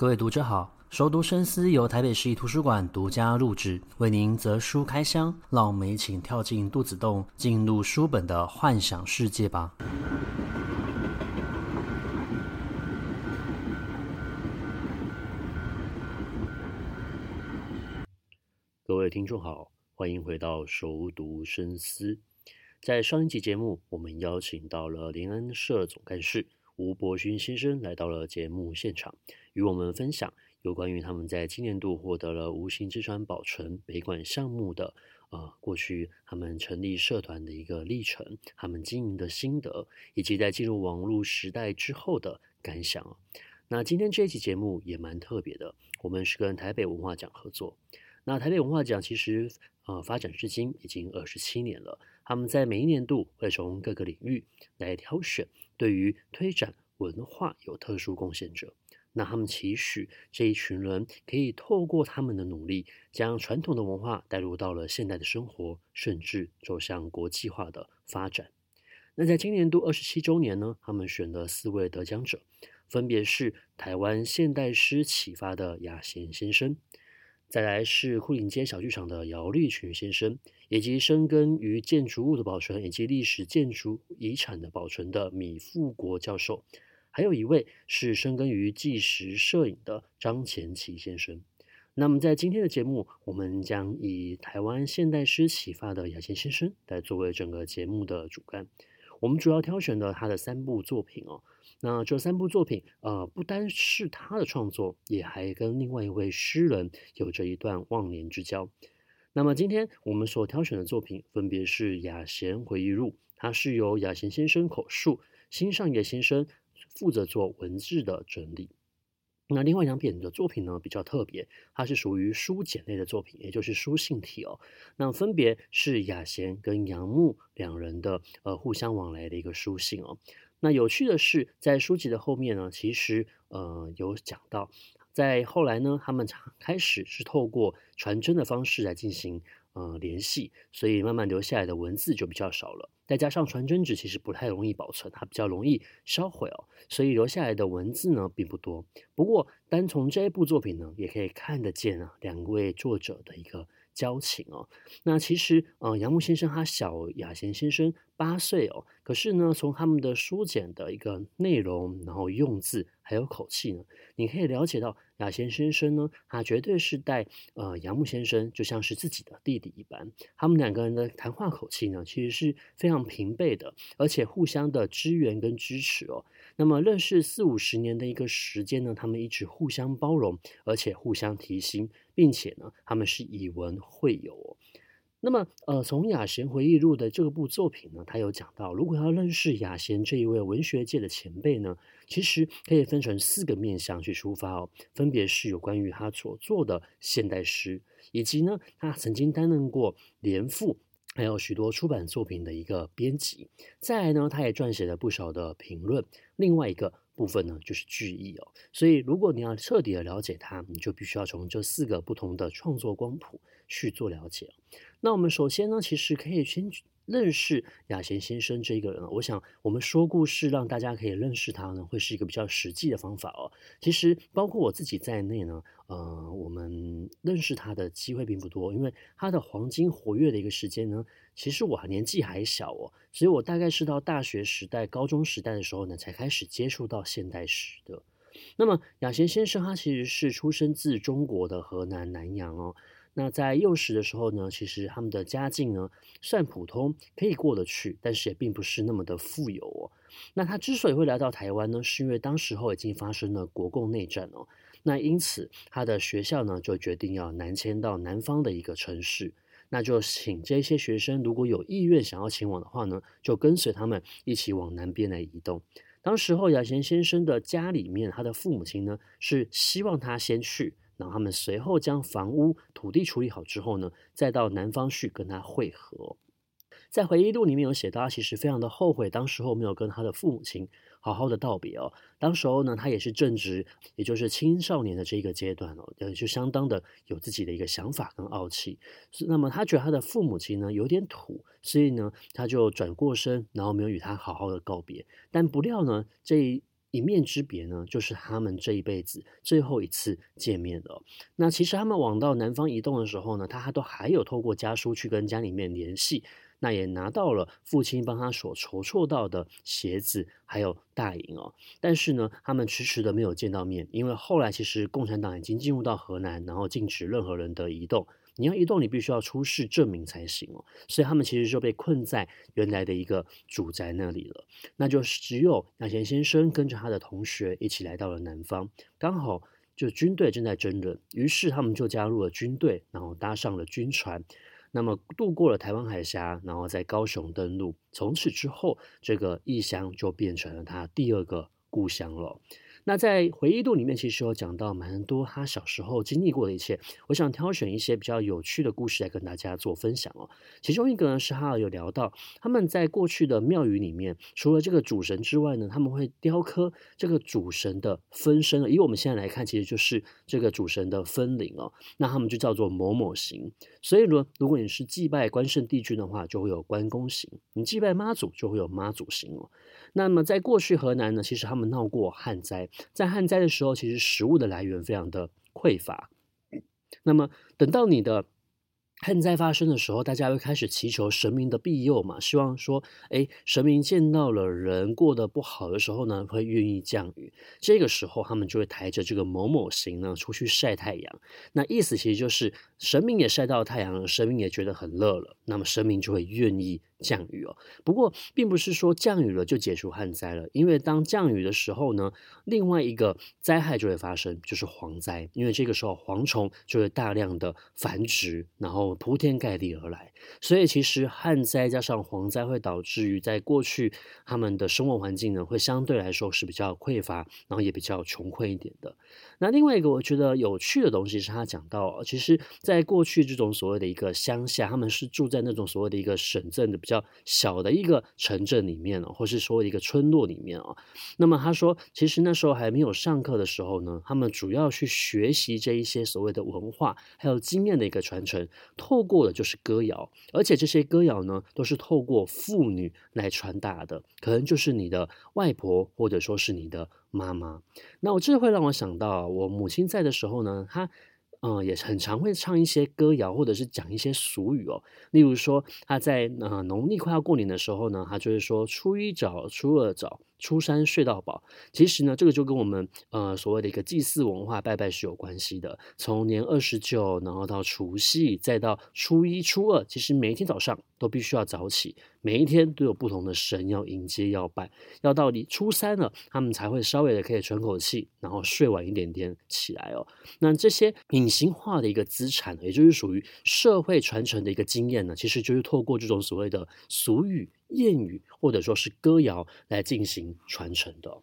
各位读者好，熟读深思由台北市立图书馆独家录制，为您择书开箱，让我们一起跳进肚子洞，进入书本的幻想世界吧。各位听众好，欢迎回到熟读深思。在上一集节目，我们邀请到了联安社总干事吴伯勋先生来到了节目现场，与我们分享有关于他们在今年度获得了无形之川保存北馆项目的呃过去他们成立社团的一个历程，他们经营的心得，以及在进入网络时代之后的感想。那今天这一期节目也蛮特别的，我们是跟台北文化奖合作。那台北文化奖其实呃发展至今已经二十七年了，他们在每一年度会从各个领域来挑选。对于推展文化有特殊贡献者，那他们期许这一群人可以透过他们的努力，将传统的文化带入到了现代的生活，甚至走向国际化的发展。那在今年度二十七周年呢，他们选了四位得奖者，分别是台湾现代诗启发的雅贤先生。再来是牯岭街小剧场的姚立群先生，以及深耕于建筑物的保存以及历史建筑遗产的保存的米富国教授，还有一位是深耕于纪实摄影的张前奇先生。那么在今天的节目，我们将以台湾现代诗启发的雅贤先生来作为整个节目的主干。我们主要挑选了他的三部作品哦。那这三部作品，呃，不单是他的创作，也还跟另外一位诗人有着一段忘年之交。那么今天我们所挑选的作品，分别是《雅贤回忆录》，它是由雅贤先生口述，新上野先生负责做文字的整理。那另外两篇的作品呢，比较特别，它是属于书简类的作品，也就是书信体哦。那分别是雅贤跟杨牧两人的呃互相往来的一个书信哦。那有趣的是，在书籍的后面呢，其实呃有讲到，在后来呢，他们开始是透过传真的方式来进行呃联系，所以慢慢留下来的文字就比较少了。再加上传真纸其实不太容易保存，它比较容易烧毁哦，所以留下来的文字呢并不多。不过单从这一部作品呢，也可以看得见啊两位作者的一个交情哦。那其实呃杨牧先生他小雅贤先生八岁哦，可是呢从他们的书简的一个内容，然后用字还有口气呢，你可以了解到。雅贤先生呢，他绝对是待呃杨牧先生就像是自己的弟弟一般。他们两个人的谈话口气呢，其实是非常平辈的，而且互相的支援跟支持哦。那么认识四五十年的一个时间呢，他们一直互相包容，而且互相提醒，并且呢，他们是以文会友哦。那么，呃，从雅贤回忆录的这部作品呢，他有讲到，如果要认识雅贤这一位文学界的前辈呢，其实可以分成四个面向去出发哦，分别是有关于他所做的现代诗，以及呢，他曾经担任过联赋，还有许多出版作品的一个编辑。再来呢，他也撰写了不少的评论。另外一个部分呢，就是句意哦。所以，如果你要彻底的了解它，你就必须要从这四个不同的创作光谱去做了解。那我们首先呢，其实可以先认识雅贤先生这个人。我想，我们说故事让大家可以认识他呢，会是一个比较实际的方法哦。其实，包括我自己在内呢，呃，我们认识他的机会并不多，因为他的黄金活跃的一个时间呢，其实我年纪还小哦，所以我大概是到大学时代、高中时代的时候呢，才开始接触到现代诗的。那么，雅贤先生他其实是出生自中国的河南南阳哦。那在幼时的时候呢，其实他们的家境呢算普通，可以过得去，但是也并不是那么的富有哦。那他之所以会来到台湾呢，是因为当时候已经发生了国共内战哦。那因此他的学校呢就决定要南迁到南方的一个城市。那就请这些学生如果有意愿想要前往的话呢，就跟随他们一起往南边来移动。当时候雅贤先生的家里面，他的父母亲呢是希望他先去。然后他们随后将房屋、土地处理好之后呢，再到南方去跟他会合。在回忆录里面有写到，他其实非常的后悔，当时候没有跟他的父母亲好好的道别哦。当时候呢，他也是正值，也就是青少年的这个阶段哦，就相当的有自己的一个想法跟傲气。那么他觉得他的父母亲呢有点土，所以呢他就转过身，然后没有与他好好的告别。但不料呢这。一面之别呢，就是他们这一辈子最后一次见面了。那其实他们往到南方移动的时候呢，他都还有透过家书去跟家里面联系，那也拿到了父亲帮他所筹措到的鞋子，还有大银哦。但是呢，他们迟迟的没有见到面，因为后来其实共产党已经进入到河南，然后禁止任何人的移动。你要移动，你必须要出示证明才行哦。所以他们其实就被困在原来的一个主宅那里了。那就是只有亚贤先生跟着他的同学一起来到了南方，刚好就军队正在征人，于是他们就加入了军队，然后搭上了军船，那么渡过了台湾海峡，然后在高雄登陆。从此之后，这个异乡就变成了他第二个故乡了。那在回忆录里面，其实有讲到蛮多他小时候经历过的一切。我想挑选一些比较有趣的故事来跟大家做分享哦。其中一个呢是哈尔有聊到，他们在过去的庙宇里面，除了这个主神之外呢，他们会雕刻这个主神的分身。以我们现在来看，其实就是这个主神的分灵哦。那他们就叫做某某形。所以呢，如果你是祭拜关圣帝君的话，就会有关公形；你祭拜妈祖，就会有妈祖形哦。那么在过去河南呢，其实他们闹过旱灾，在旱灾的时候，其实食物的来源非常的匮乏。那么等到你的旱灾发生的时候，大家会开始祈求神明的庇佑嘛，希望说，哎，神明见到了人过得不好的时候呢，会愿意降雨。这个时候，他们就会抬着这个某某行呢出去晒太阳。那意思其实就是神明也晒到太阳了，神明也觉得很热了，那么神明就会愿意。降雨哦，不过并不是说降雨了就解除旱灾了，因为当降雨的时候呢，另外一个灾害就会发生，就是蝗灾，因为这个时候蝗虫就会大量的繁殖，然后铺天盖地而来，所以其实旱灾加上蝗灾会导致于在过去他们的生活环境呢，会相对来说是比较匮乏，然后也比较穷困一点的。那另外一个我觉得有趣的东西是他讲到，其实在过去这种所谓的一个乡下，他们是住在那种所谓的一个省镇的较小的一个城镇里面哦，或是说一个村落里面哦。那么他说，其实那时候还没有上课的时候呢，他们主要去学习这一些所谓的文化还有经验的一个传承，透过的就是歌谣，而且这些歌谣呢，都是透过妇女来传达的，可能就是你的外婆或者说是你的。妈妈，那我这会让我想到，我母亲在的时候呢，她，嗯，也很常会唱一些歌谣，或者是讲一些俗语哦。例如说，他在呃农历快要过年的时候呢，他就是说初一早，初二早。初三睡到饱，其实呢，这个就跟我们呃所谓的一个祭祀文化拜拜是有关系的。从年二十九，然后到除夕，再到初一、初二，其实每一天早上都必须要早起，每一天都有不同的神要迎接、要拜，要到你初三了，他们才会稍微的可以喘口气，然后睡晚一点点起来哦。那这些隐形化的一个资产，也就是属于社会传承的一个经验呢，其实就是透过这种所谓的俗语。谚语或者说是歌谣来进行传承的。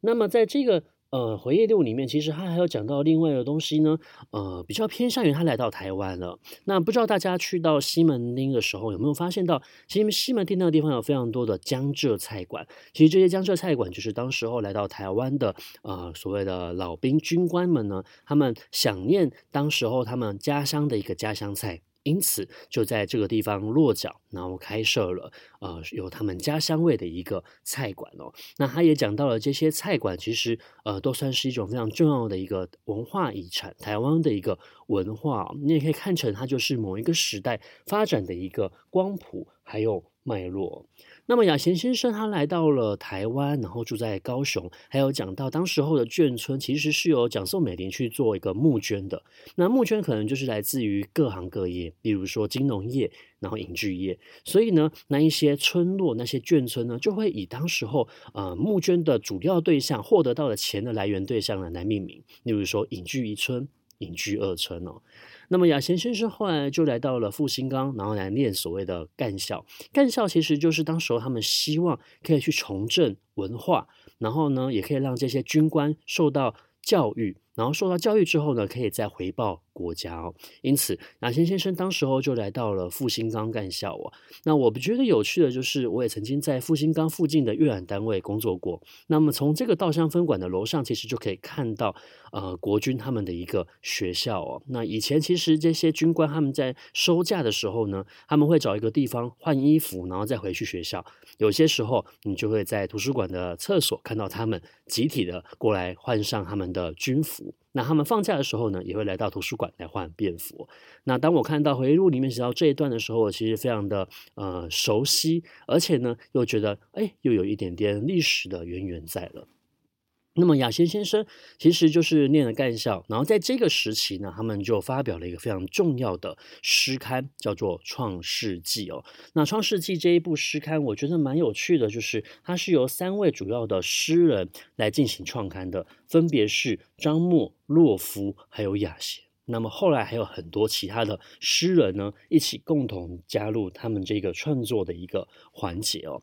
那么在这个呃回忆录里面，其实他还有讲到另外一个东西呢，呃，比较偏向于他来到台湾了。那不知道大家去到西门町的时候有没有发现到，其实西门町那个地方有非常多的江浙菜馆。其实这些江浙菜馆就是当时候来到台湾的呃所谓的老兵军官们呢，他们想念当时候他们家乡的一个家乡菜。因此，就在这个地方落脚，然后开设了呃有他们家乡味的一个菜馆哦。那他也讲到了这些菜馆，其实呃都算是一种非常重要的一个文化遗产，台湾的一个文化，你也可以看成它就是某一个时代发展的一个光谱，还有脉络。那么亚贤先生他来到了台湾，然后住在高雄，还有讲到当时候的眷村其实是由蒋宋美龄去做一个募捐的。那募捐可能就是来自于各行各业，比如说金融业，然后影剧业。所以呢，那一些村落、那些眷村呢，就会以当时候呃募捐的主要对象获得到的钱的来源对象呢来命名。例如说影剧一村、影剧二村哦。那么雅贤先生后来就来到了复兴岗，然后来念所谓的干校。干校其实就是当时候他们希望可以去重振文化，然后呢，也可以让这些军官受到教育，然后受到教育之后呢，可以再回报国家哦。因此，亚贤先生当时候就来到了复兴岗干校哦。那我不觉得有趣的就是，我也曾经在复兴岗附近的阅览单位工作过。那么从这个稻香分馆的楼上，其实就可以看到呃国军他们的一个学校哦。那以前其实这些军官他们在收假的时候呢，他们会找一个地方换衣服，然后再回去学校。有些时候，你就会在图书馆的厕所看到他们集体的过来换上他们的军服。那他们放假的时候呢，也会来到图书馆来换便服。那当我看到回忆录里面写到这一段的时候，我其实非常的呃熟悉，而且呢，又觉得哎，又有一点点历史的渊源在了。那么亚贤先生其实就是念了干校，然后在这个时期呢，他们就发表了一个非常重要的诗刊，叫做《创世纪》哦。那《创世纪》这一部诗刊，我觉得蛮有趣的，就是它是由三位主要的诗人来进行创刊的，分别是张默、洛夫还有亚贤。那么后来还有很多其他的诗人呢，一起共同加入他们这个创作的一个环节哦。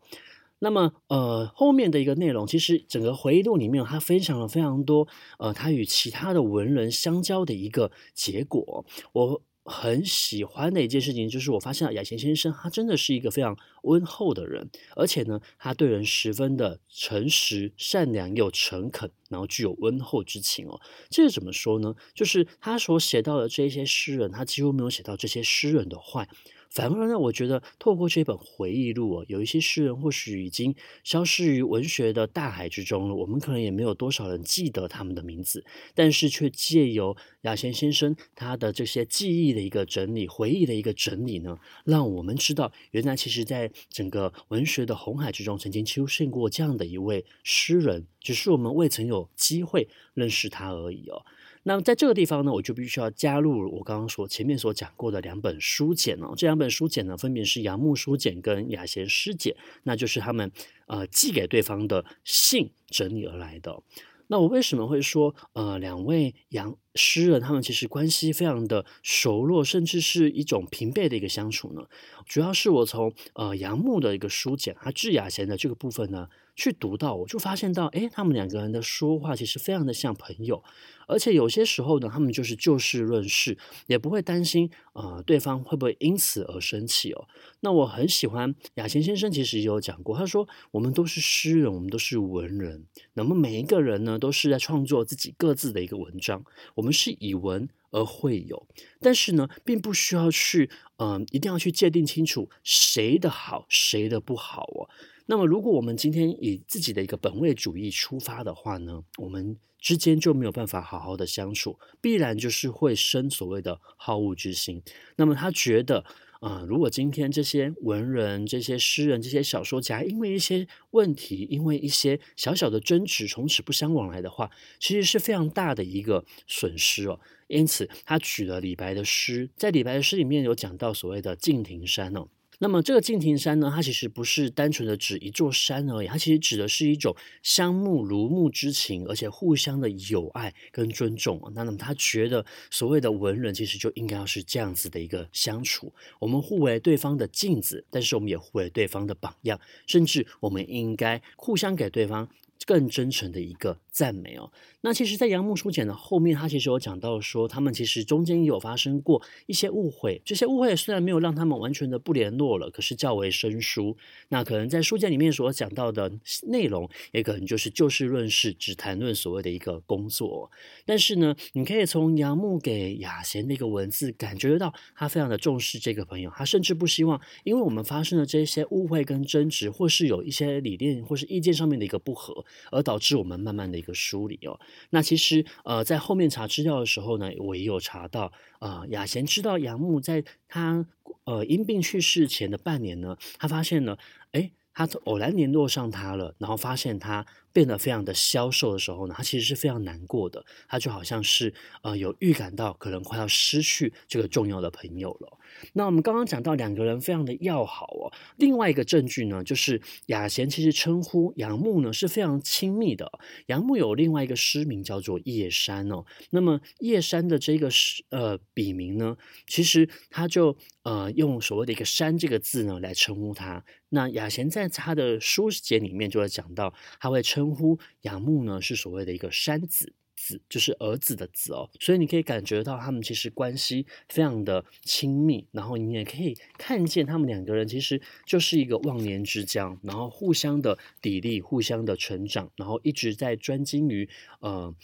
那么，呃，后面的一个内容，其实整个回忆录里面，他分享了非常多，呃，他与其他的文人相交的一个结果。我很喜欢的一件事情，就是我发现雅贤先生，他真的是一个非常温厚的人，而且呢，他对人十分的诚实、善良又诚恳，然后具有温厚之情哦。这是怎么说呢？就是他所写到的这些诗人，他几乎没有写到这些诗人的坏。反而呢，我觉得透过这本回忆录哦，有一些诗人或许已经消失于文学的大海之中了，我们可能也没有多少人记得他们的名字，但是却借由亚贤先生他的这些记忆的一个整理、回忆的一个整理呢，让我们知道，原来其实在整个文学的红海之中，曾经出现过这样的一位诗人，只是我们未曾有机会认识他而已哦。那么在这个地方呢，我就必须要加入我刚刚说前面所讲过的两本书简哦。这两本书简呢，分别是杨牧书简跟雅贤诗简，那就是他们呃寄给对方的信整理而来的。那我为什么会说呃两位杨诗人他们其实关系非常的熟络，甚至是一种平辈的一个相处呢？主要是我从呃杨牧的一个书简，他致雅贤的这个部分呢。去读到，我就发现到，诶，他们两个人的说话其实非常的像朋友，而且有些时候呢，他们就是就事论事，也不会担心，呃，对方会不会因此而生气哦。那我很喜欢亚贤先生，其实也有讲过，他说，我们都是诗人，我们都是文人，那么每一个人呢，都是在创作自己各自的一个文章，我们是以文而会友，但是呢，并不需要去，嗯、一定要去界定清楚谁的好，谁的不好哦。那么，如果我们今天以自己的一个本位主义出发的话呢，我们之间就没有办法好好的相处，必然就是会生所谓的好恶之心。那么他觉得，啊、如果今天这些文人、这些诗人、这些小说家，因为一些问题，因为一些小小的争执，从此不相往来的话，其实是非常大的一个损失哦。因此，他举了李白的诗，在李白的诗里面有讲到所谓的敬亭山哦。那么这个敬亭山呢，它其实不是单纯的指一座山而已，它其实指的是一种相慕如沐之情，而且互相的友爱跟尊重。那那么他觉得所谓的文人其实就应该要是这样子的一个相处，我们互为对方的镜子，但是我们也互为对方的榜样，甚至我们应该互相给对方。更真诚的一个赞美哦。那其实，在杨牧书简的后面，他其实有讲到说，他们其实中间有发生过一些误会。这些误会虽然没有让他们完全的不联络了，可是较为生疏。那可能在书简里面所讲到的内容，也可能就是就事论事，只谈论所谓的一个工作。但是呢，你可以从杨牧给雅贤的一个文字，感觉得到他非常的重视这个朋友。他甚至不希望，因为我们发生了这些误会跟争执，或是有一些理念或是意见上面的一个不合。而导致我们慢慢的一个梳理哦。那其实呃，在后面查资料的时候呢，我也有查到啊，雅贤知道杨牧在他呃因病去世前的半年呢，他发现呢，哎，他偶然联络上他了，然后发现他变得非常的消瘦的时候呢，他其实是非常难过的，他就好像是呃有预感到可能快要失去这个重要的朋友了。那我们刚刚讲到两个人非常的要好哦，另外一个证据呢，就是雅贤其实称呼杨牧呢是非常亲密的。杨牧有另外一个诗名叫做叶山哦，那么叶山的这个诗呃笔名呢，其实他就呃用所谓的一个山这个字呢来称呼他。那雅贤在他的书简里面就会讲到，他会称称呼杨牧呢是所谓的一个山子。子，就是儿子的子哦，所以你可以感觉到他们其实关系非常的亲密，然后你也可以看见他们两个人其实就是一个忘年之交，然后互相的砥砺，互相的成长，然后一直在专精于呃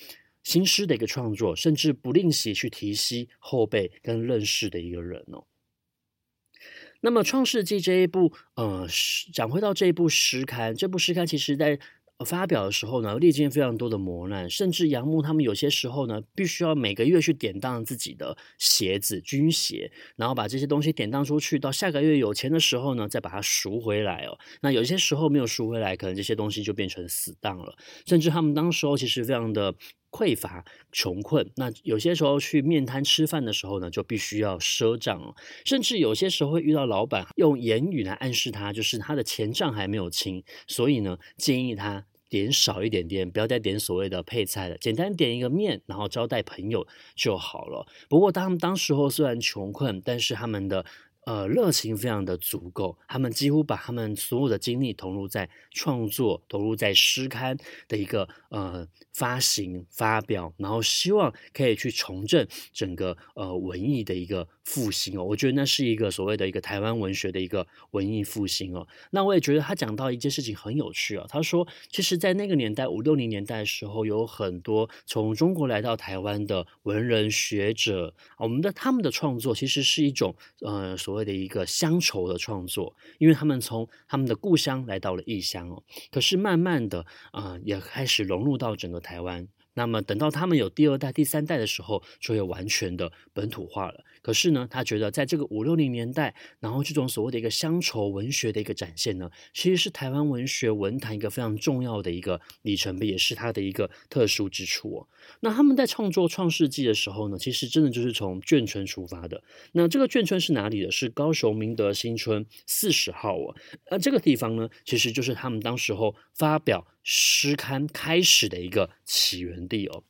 新诗的一个创作，甚至不吝惜去提携后辈跟认识的一个人哦。那么《创世纪》这一部呃，讲回到这一部诗刊，这部诗刊其实在。发表的时候呢，历经非常多的磨难，甚至杨牧他们有些时候呢，必须要每个月去典当自己的鞋子、军鞋，然后把这些东西典当出去，到下个月有钱的时候呢，再把它赎回来哦。那有些时候没有赎回来，可能这些东西就变成死当了。甚至他们当时候其实非常的匮乏、穷困。那有些时候去面摊吃饭的时候呢，就必须要赊账哦。甚至有些时候会遇到老板用言语来暗示他，就是他的钱账还没有清，所以呢，建议他。点少一点点，不要再点所谓的配菜了，简单点一个面，然后招待朋友就好了。不过他们当时候虽然穷困，但是他们的。呃，热情非常的足够，他们几乎把他们所有的精力投入在创作，投入在诗刊的一个呃发行发表，然后希望可以去重振整个呃文艺的一个复兴哦。我觉得那是一个所谓的一个台湾文学的一个文艺复兴哦。那我也觉得他讲到一件事情很有趣啊，他说，其实，在那个年代五六零年代的时候，有很多从中国来到台湾的文人学者，我们的他们的创作其实是一种呃所谓。的一个乡愁的创作，因为他们从他们的故乡来到了异乡哦，可是慢慢的啊、也开始融入到整个台湾。那么等到他们有第二代、第三代的时候，就会完全的本土化了。可是呢，他觉得在这个五六零年代，然后这种所谓的一个乡愁文学的一个展现呢，其实是台湾文学文坛一个非常重要的一个里程碑，也是它的一个特殊之处哦。那他们在创作《创世纪》的时候呢，其实真的就是从眷村出发的。那这个眷村是哪里的？是高雄明德新村四十号哦。那这个地方呢，其实就是他们当时候发表。诗刊开始的一个起源地哦。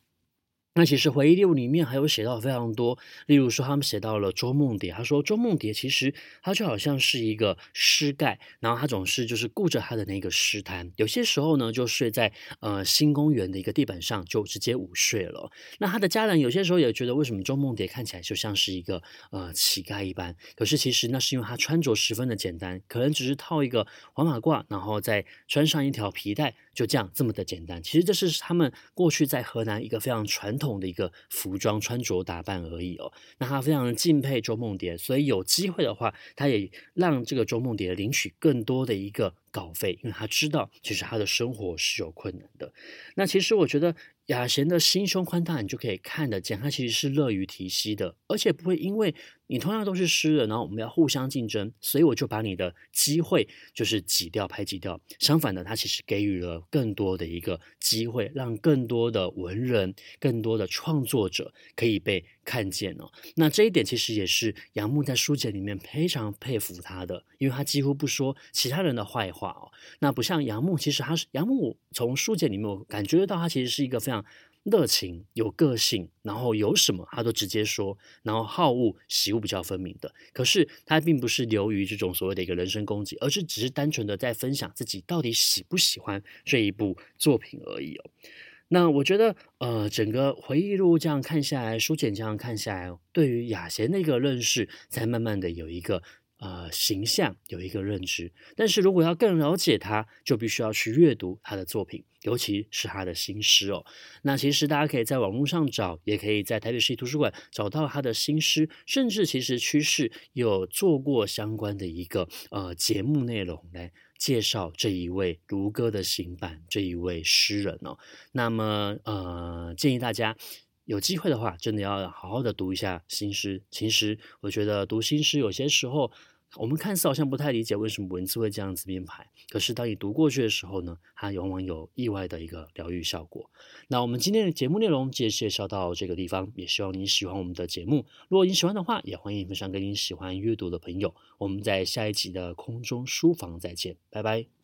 那其实回忆录里面还有写到非常多，例如说他们写到了周梦蝶，他说周梦蝶其实他就好像是一个诗盖，然后他总是就是顾着他的那个诗坛，有些时候呢就睡在呃新公园的一个地板上就直接午睡了。那他的家人有些时候也觉得为什么周梦蝶看起来就像是一个呃乞丐一般，可是其实那是因为他穿着十分的简单，可能只是套一个黄马褂，然后再穿上一条皮带，就这样这么的简单。其实这是他们过去在河南一个非常传统。的一个服装穿着打扮而已哦，那他非常的敬佩周梦蝶，所以有机会的话，他也让这个周梦蝶领取更多的一个稿费，因为他知道其实他的生活是有困难的。那其实我觉得。雅贤的心胸宽大，你就可以看得见，他其实是乐于提携的，而且不会因为你同样都是诗人，然后我们要互相竞争，所以我就把你的机会就是挤掉、排挤掉。相反的，他其实给予了更多的一个机会，让更多的文人、更多的创作者可以被看见哦。那这一点其实也是杨牧在书简里面非常佩服他的，因为他几乎不说其他人的坏话哦。那不像杨牧，其实他是杨牧，从书简里面我感觉得到他其实是一个非常。热情、有个性，然后有什么他都直接说，然后好恶喜恶比较分明的。可是他并不是流于这种所谓的一个人身攻击，而是只是单纯的在分享自己到底喜不喜欢这一部作品而已哦。那我觉得，呃，整个回忆录这样看下来，书简这样看下来，对于雅贤的一个认识，才慢慢的有一个。呃，形象有一个认知，但是如果要更了解他，就必须要去阅读他的作品，尤其是他的新诗哦。那其实大家可以在网络上找，也可以在台北市立图书馆找到他的新诗，甚至其实趋势有做过相关的一个呃节目内容来介绍这一位如歌的行板这一位诗人哦。那么呃，建议大家。有机会的话，真的要好好的读一下新诗。其实，我觉得读新诗有些时候，我们看似好像不太理解为什么文字会这样子编排，可是当你读过去的时候呢，它往往有意外的一个疗愈效果。那我们今天的节目内容就介绍到这个地方，也希望你喜欢我们的节目。如果你喜欢的话，也欢迎分享给你喜欢阅读的朋友。我们在下一集的空中书房再见，拜拜。